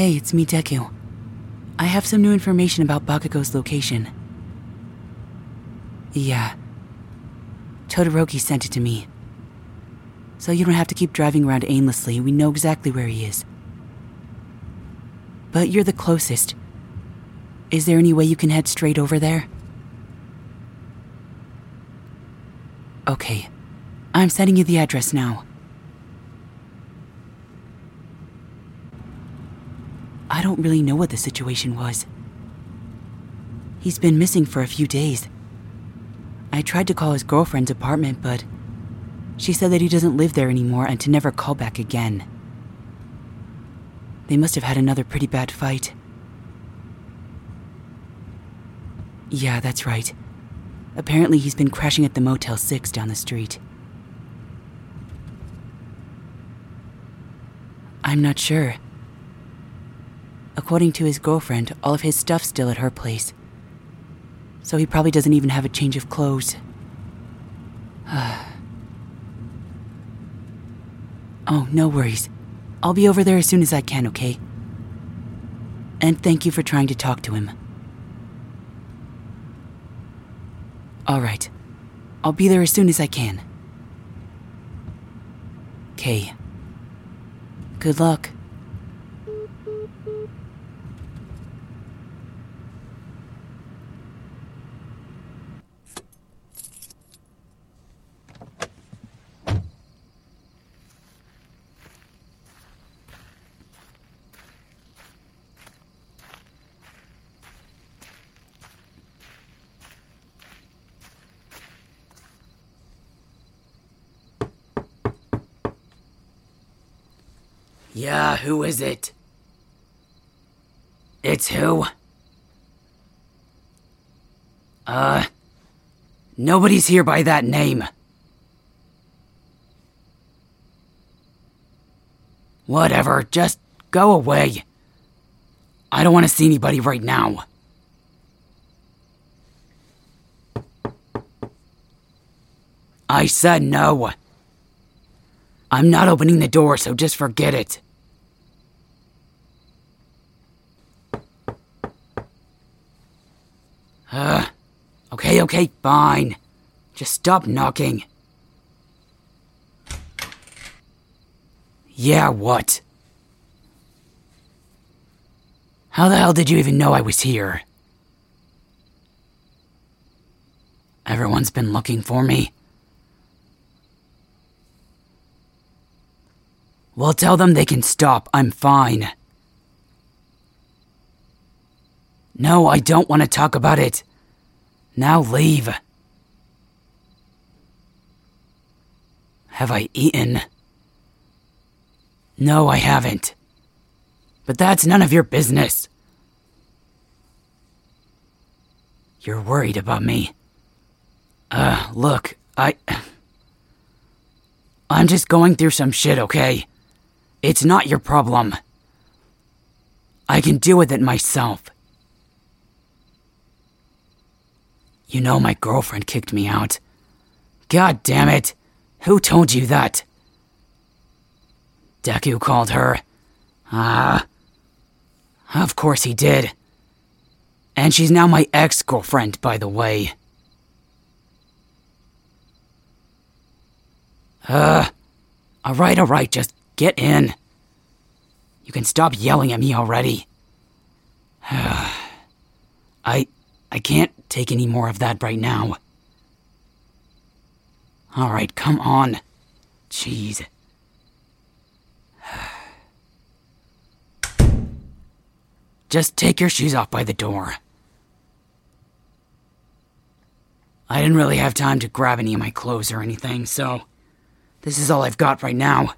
Hey, it's me, Deku. I have some new information about Bakugo's location. Yeah. Todoroki sent it to me. So you don't have to keep driving around aimlessly. We know exactly where he is. But you're the closest. Is there any way you can head straight over there? Okay. I'm sending you the address now. I don't really know what the situation was. He's been missing for a few days. I tried to call his girlfriend's apartment, but she said that he doesn't live there anymore and to never call back again. They must have had another pretty bad fight. Yeah, that's right. Apparently, he's been crashing at the Motel 6 down the street. I'm not sure. According to his girlfriend, all of his stuff's still at her place. So he probably doesn't even have a change of clothes. oh, no worries. I'll be over there as soon as I can, okay? And thank you for trying to talk to him. Alright. I'll be there as soon as I can. Okay. Good luck. Yeah, who is it? It's who? Uh. Nobody's here by that name. Whatever, just go away. I don't want to see anybody right now. I said no. I'm not opening the door, so just forget it. Uh, okay, okay, fine. Just stop knocking. Yeah, what? How the hell did you even know I was here? Everyone's been looking for me. Well, tell them they can stop. I'm fine. No, I don't want to talk about it. Now leave. Have I eaten? No, I haven't. But that's none of your business. You're worried about me. Uh, look, I. I'm just going through some shit, okay? It's not your problem. I can deal with it myself. You know, my girlfriend kicked me out. God damn it! Who told you that? Deku called her. Ah. Of course he did. And she's now my ex girlfriend, by the way. Uh. Alright, alright, just get in. You can stop yelling at me already. I. I can't take any more of that right now. Alright, come on. Jeez. Just take your shoes off by the door. I didn't really have time to grab any of my clothes or anything, so this is all I've got right now.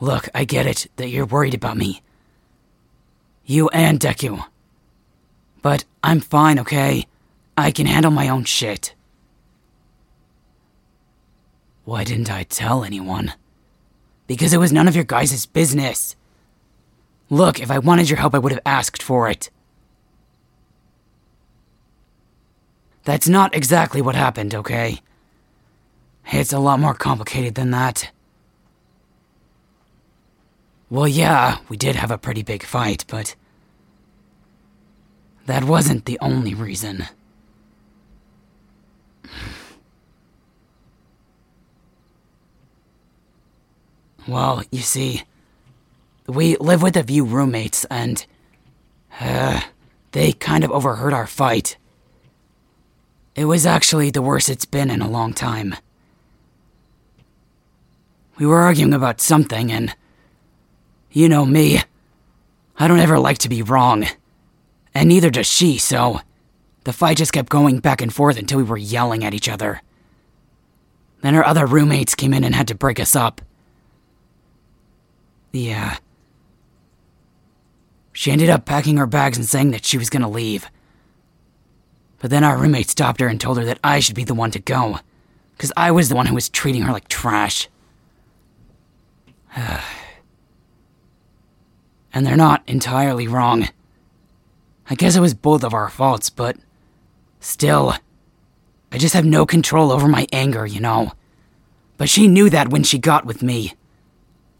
Look, I get it that you're worried about me. You and Deku. But I'm fine, okay? I can handle my own shit. Why didn't I tell anyone? Because it was none of your guys' business. Look, if I wanted your help, I would have asked for it. That's not exactly what happened, okay? It's a lot more complicated than that. Well, yeah, we did have a pretty big fight, but. That wasn't the only reason. Well, you see, we live with a few roommates, and. Uh, they kind of overheard our fight. It was actually the worst it's been in a long time. We were arguing about something, and. You know me. I don't ever like to be wrong. And neither does she, so. The fight just kept going back and forth until we were yelling at each other. Then her other roommates came in and had to break us up. Yeah. She ended up packing her bags and saying that she was gonna leave. But then our roommate stopped her and told her that I should be the one to go, because I was the one who was treating her like trash. and they're not entirely wrong. I guess it was both of our faults, but still, I just have no control over my anger, you know. But she knew that when she got with me.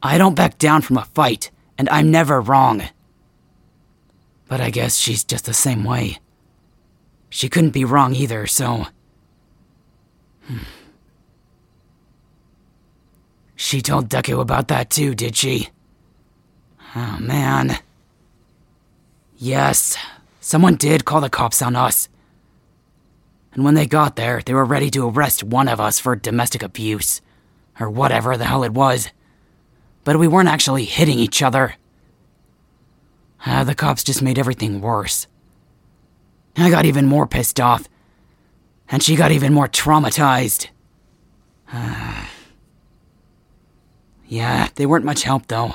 I don't back down from a fight, and I'm never wrong. But I guess she's just the same way. She couldn't be wrong either, so. Hmm. She told Deku about that too, did she? Oh man. Yes, someone did call the cops on us. And when they got there, they were ready to arrest one of us for domestic abuse. Or whatever the hell it was. But we weren't actually hitting each other. Uh, the cops just made everything worse. I got even more pissed off. And she got even more traumatized. Yeah, they weren't much help though.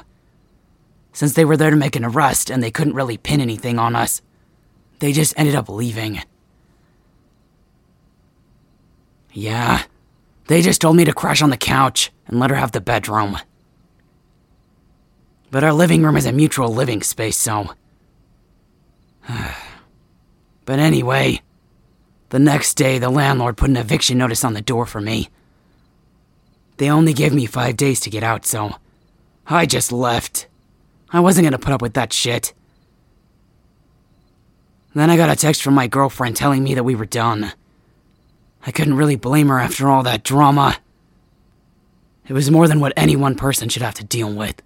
Since they were there to make an arrest and they couldn't really pin anything on us, they just ended up leaving. Yeah, they just told me to crash on the couch and let her have the bedroom. But our living room is a mutual living space, so. but anyway, the next day the landlord put an eviction notice on the door for me. They only gave me five days to get out, so I just left. I wasn't gonna put up with that shit. Then I got a text from my girlfriend telling me that we were done. I couldn't really blame her after all that drama. It was more than what any one person should have to deal with.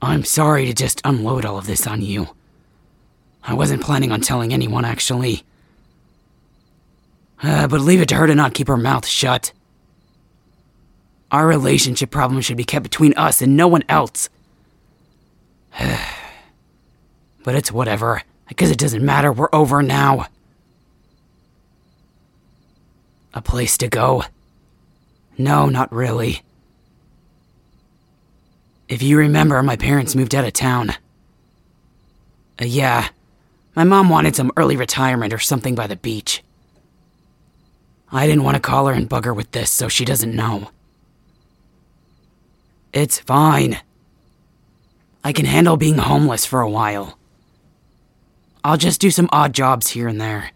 I'm sorry to just unload all of this on you. I wasn't planning on telling anyone, actually. Uh, but leave it to her to not keep her mouth shut. Our relationship problem should be kept between us and no one else. but it's whatever. I guess it doesn't matter. We're over now. A place to go? No, not really. If you remember, my parents moved out of town. Uh, yeah, my mom wanted some early retirement or something by the beach. I didn't want to call her and bug her with this, so she doesn't know. It's fine. I can handle being homeless for a while. I'll just do some odd jobs here and there.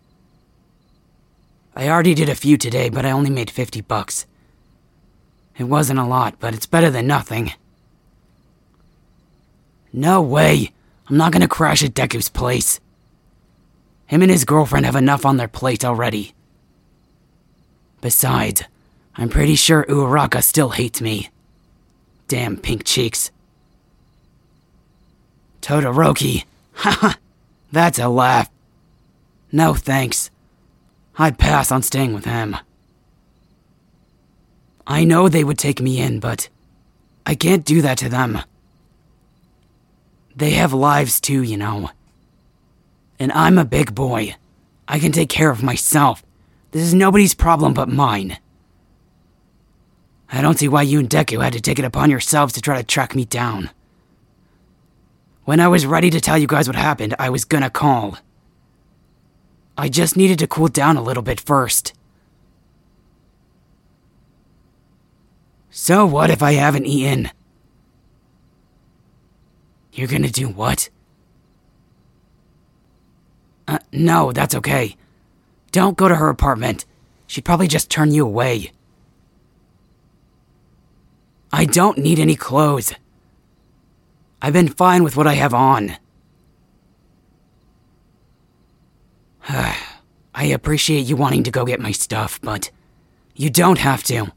I already did a few today, but I only made 50 bucks. It wasn't a lot, but it's better than nothing. No way. I'm not gonna crash at Deku's place. Him and his girlfriend have enough on their plate already. Besides, I'm pretty sure Uraraka still hates me. Damn pink cheeks. Todoroki. Haha, that's a laugh. No thanks. I'd pass on staying with him. I know they would take me in, but I can't do that to them. They have lives too, you know. And I'm a big boy. I can take care of myself. This is nobody's problem but mine. I don't see why you and Deku had to take it upon yourselves to try to track me down. When I was ready to tell you guys what happened, I was gonna call. I just needed to cool down a little bit first. So what if I haven't eaten? You're gonna do what? Uh, no, that's okay. Don't go to her apartment. She'd probably just turn you away. I don't need any clothes. I've been fine with what I have on. I appreciate you wanting to go get my stuff, but you don't have to.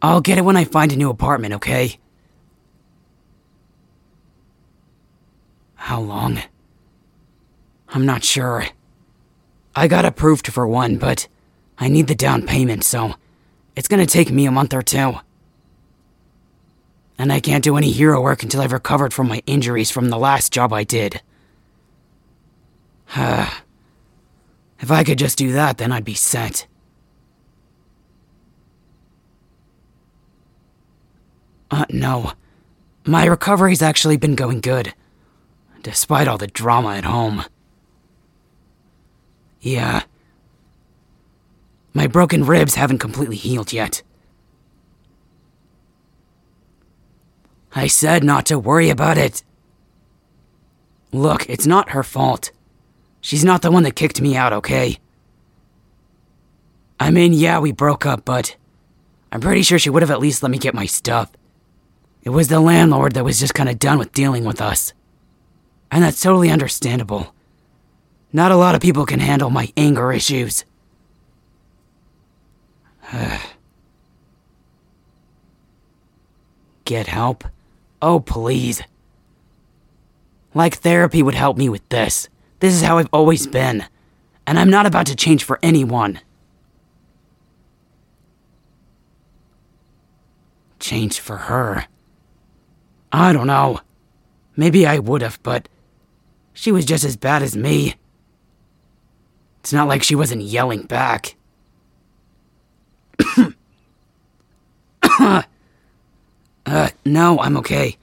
I'll get it when I find a new apartment, okay? How long? I'm not sure. I got approved for one, but I need the down payment, so it's gonna take me a month or two. And I can't do any hero work until I've recovered from my injuries from the last job I did. if I could just do that, then I'd be set. Uh, no. My recovery's actually been going good, despite all the drama at home. Yeah. My broken ribs haven't completely healed yet. I said not to worry about it. Look, it's not her fault. She's not the one that kicked me out, okay? I mean, yeah, we broke up, but I'm pretty sure she would have at least let me get my stuff. It was the landlord that was just kind of done with dealing with us. And that's totally understandable. Not a lot of people can handle my anger issues. Get help? Oh, please. Like therapy would help me with this. This is how I've always been. And I'm not about to change for anyone. Change for her. I don't know. Maybe I would have, but she was just as bad as me. It's not like she wasn't yelling back. Uh, no, I'm okay.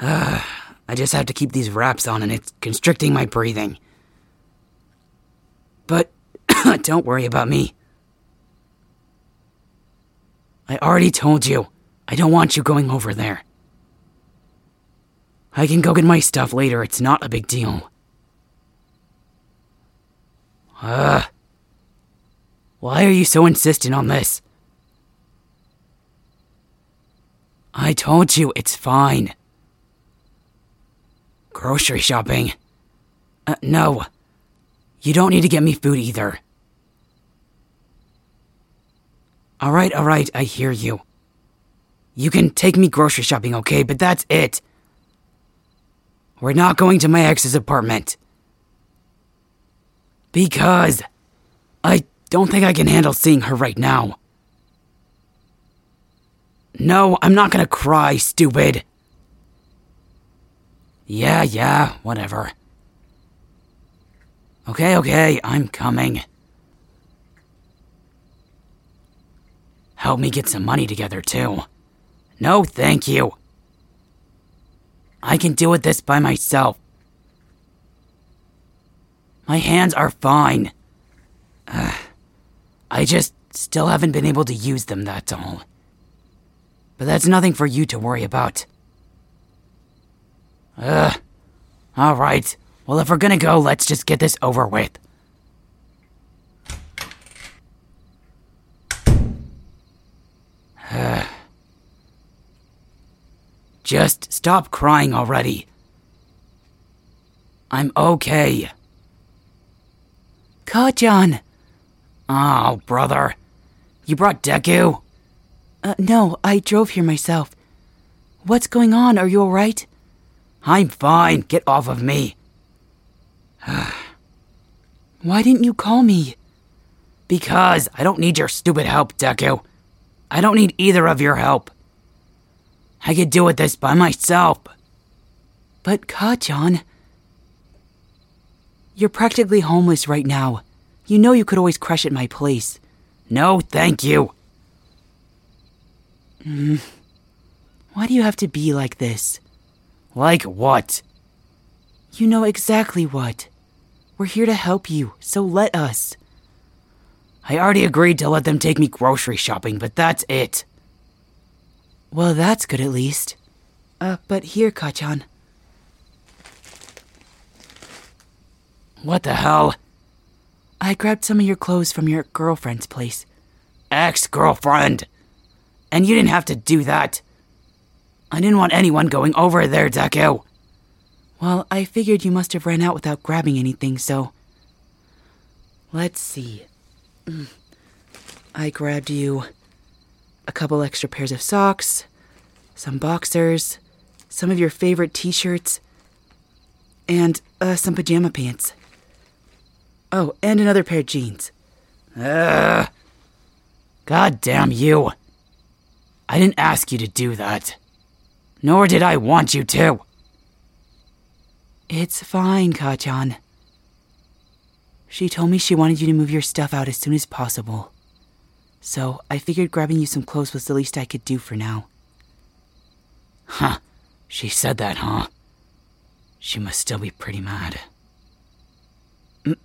Uh, I just have to keep these wraps on and it's constricting my breathing. But don't worry about me. I already told you, I don't want you going over there. I can go get my stuff later, it's not a big deal. Ugh. Why are you so insistent on this? I told you it's fine. Grocery shopping? Uh, no. You don't need to get me food either. Alright, alright, I hear you. You can take me grocery shopping, okay, but that's it. We're not going to my ex's apartment. Because I don't think I can handle seeing her right now. No, I'm not gonna cry, stupid. Yeah, yeah, whatever. Okay, okay, I'm coming. Help me get some money together, too. No, thank you. I can deal with this by myself. My hands are fine. I just still haven't been able to use them, that's all. But that's nothing for you to worry about. Ugh. Alright. Well, if we're gonna go, let's just get this over with. just stop crying already. I'm okay. Kacchan! Oh, brother. You brought Deku? Uh, no, I drove here myself. What's going on? Are you alright? I'm fine. Get off of me. Why didn't you call me? Because I don't need your stupid help, Deku. I don't need either of your help. I could deal with this by myself. But, Kacchan. You're practically homeless right now. You know you could always crash at my place. No, thank you. Mm. Why do you have to be like this? Like what? You know exactly what. We're here to help you, so let us. I already agreed to let them take me grocery shopping, but that's it. Well, that's good at least. Uh, but here, Kacchan. What the hell? I grabbed some of your clothes from your girlfriend's place. Ex girlfriend? And you didn't have to do that. I didn't want anyone going over there, Deku. Well, I figured you must have ran out without grabbing anything, so. Let's see. I grabbed you a couple extra pairs of socks, some boxers, some of your favorite t shirts, and uh, some pajama pants. Oh, and another pair of jeans. Ugh. God damn you. I didn't ask you to do that. Nor did I want you to. It's fine, Kacchan. She told me she wanted you to move your stuff out as soon as possible. So I figured grabbing you some clothes was the least I could do for now. Huh. She said that, huh? She must still be pretty mad.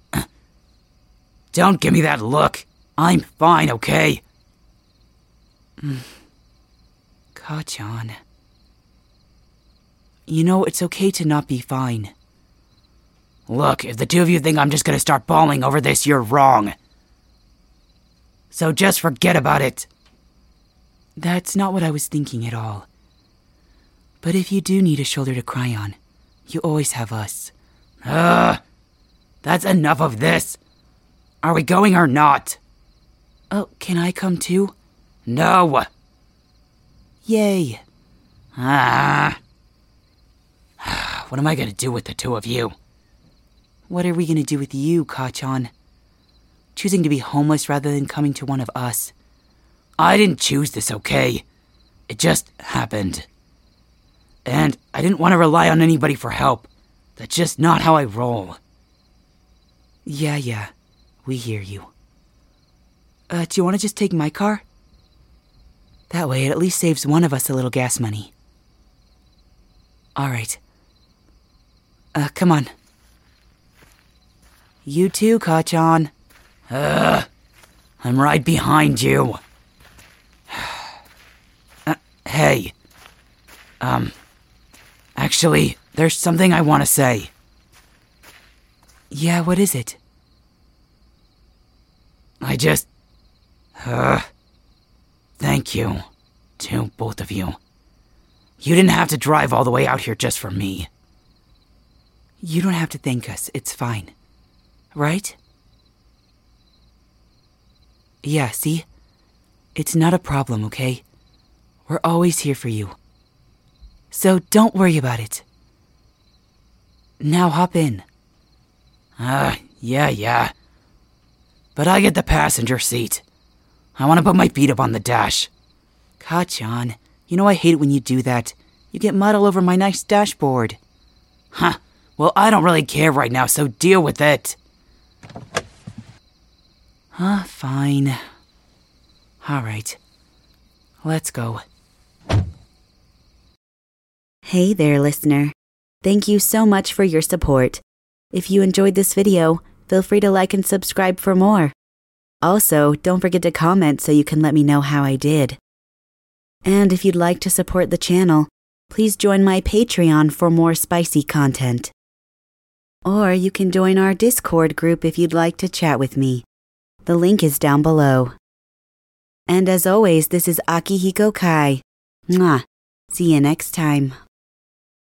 Don't give me that look. I'm fine, okay? Kacchan. You know, it's okay to not be fine. Look, if the two of you think I'm just gonna start bawling over this, you're wrong. So just forget about it. That's not what I was thinking at all. But if you do need a shoulder to cry on, you always have us. Ugh. That's enough of this. Are we going or not? Oh, can I come too? No. Yay. Ah. What am I gonna do with the two of you? What are we gonna do with you, Kacchan? Choosing to be homeless rather than coming to one of us. I didn't choose this, okay? It just happened. And I didn't want to rely on anybody for help. That's just not how I roll. Yeah, yeah. We hear you. Uh, do you want to just take my car? That way, it at least saves one of us a little gas money. All right. Uh, come on. You too, Kacchan. Ugh. I'm right behind you. Uh, hey. Um. Actually, there's something I want to say. Yeah, what is it? I just. Uh. Thank you. To both of you. You didn't have to drive all the way out here just for me. You don't have to thank us. It's fine. Right? Yeah, see? It's not a problem, okay? We're always here for you. So don't worry about it. Now hop in. Ah, uh, yeah, yeah. But I get the passenger seat. I want to put my feet up on the dash. Kacchan, you know I hate it when you do that. You get mud all over my nice dashboard. Huh. Well, I don't really care right now, so deal with it. Huh, fine. All right. Let's go. Hey there, listener. Thank you so much for your support. If you enjoyed this video, feel free to like and subscribe for more. Also, don't forget to comment so you can let me know how I did. And if you'd like to support the channel, please join my Patreon for more spicy content. Or you can join our Discord group if you'd like to chat with me. The link is down below. And as always, this is Akihiko Kai. Mwah. See you next time.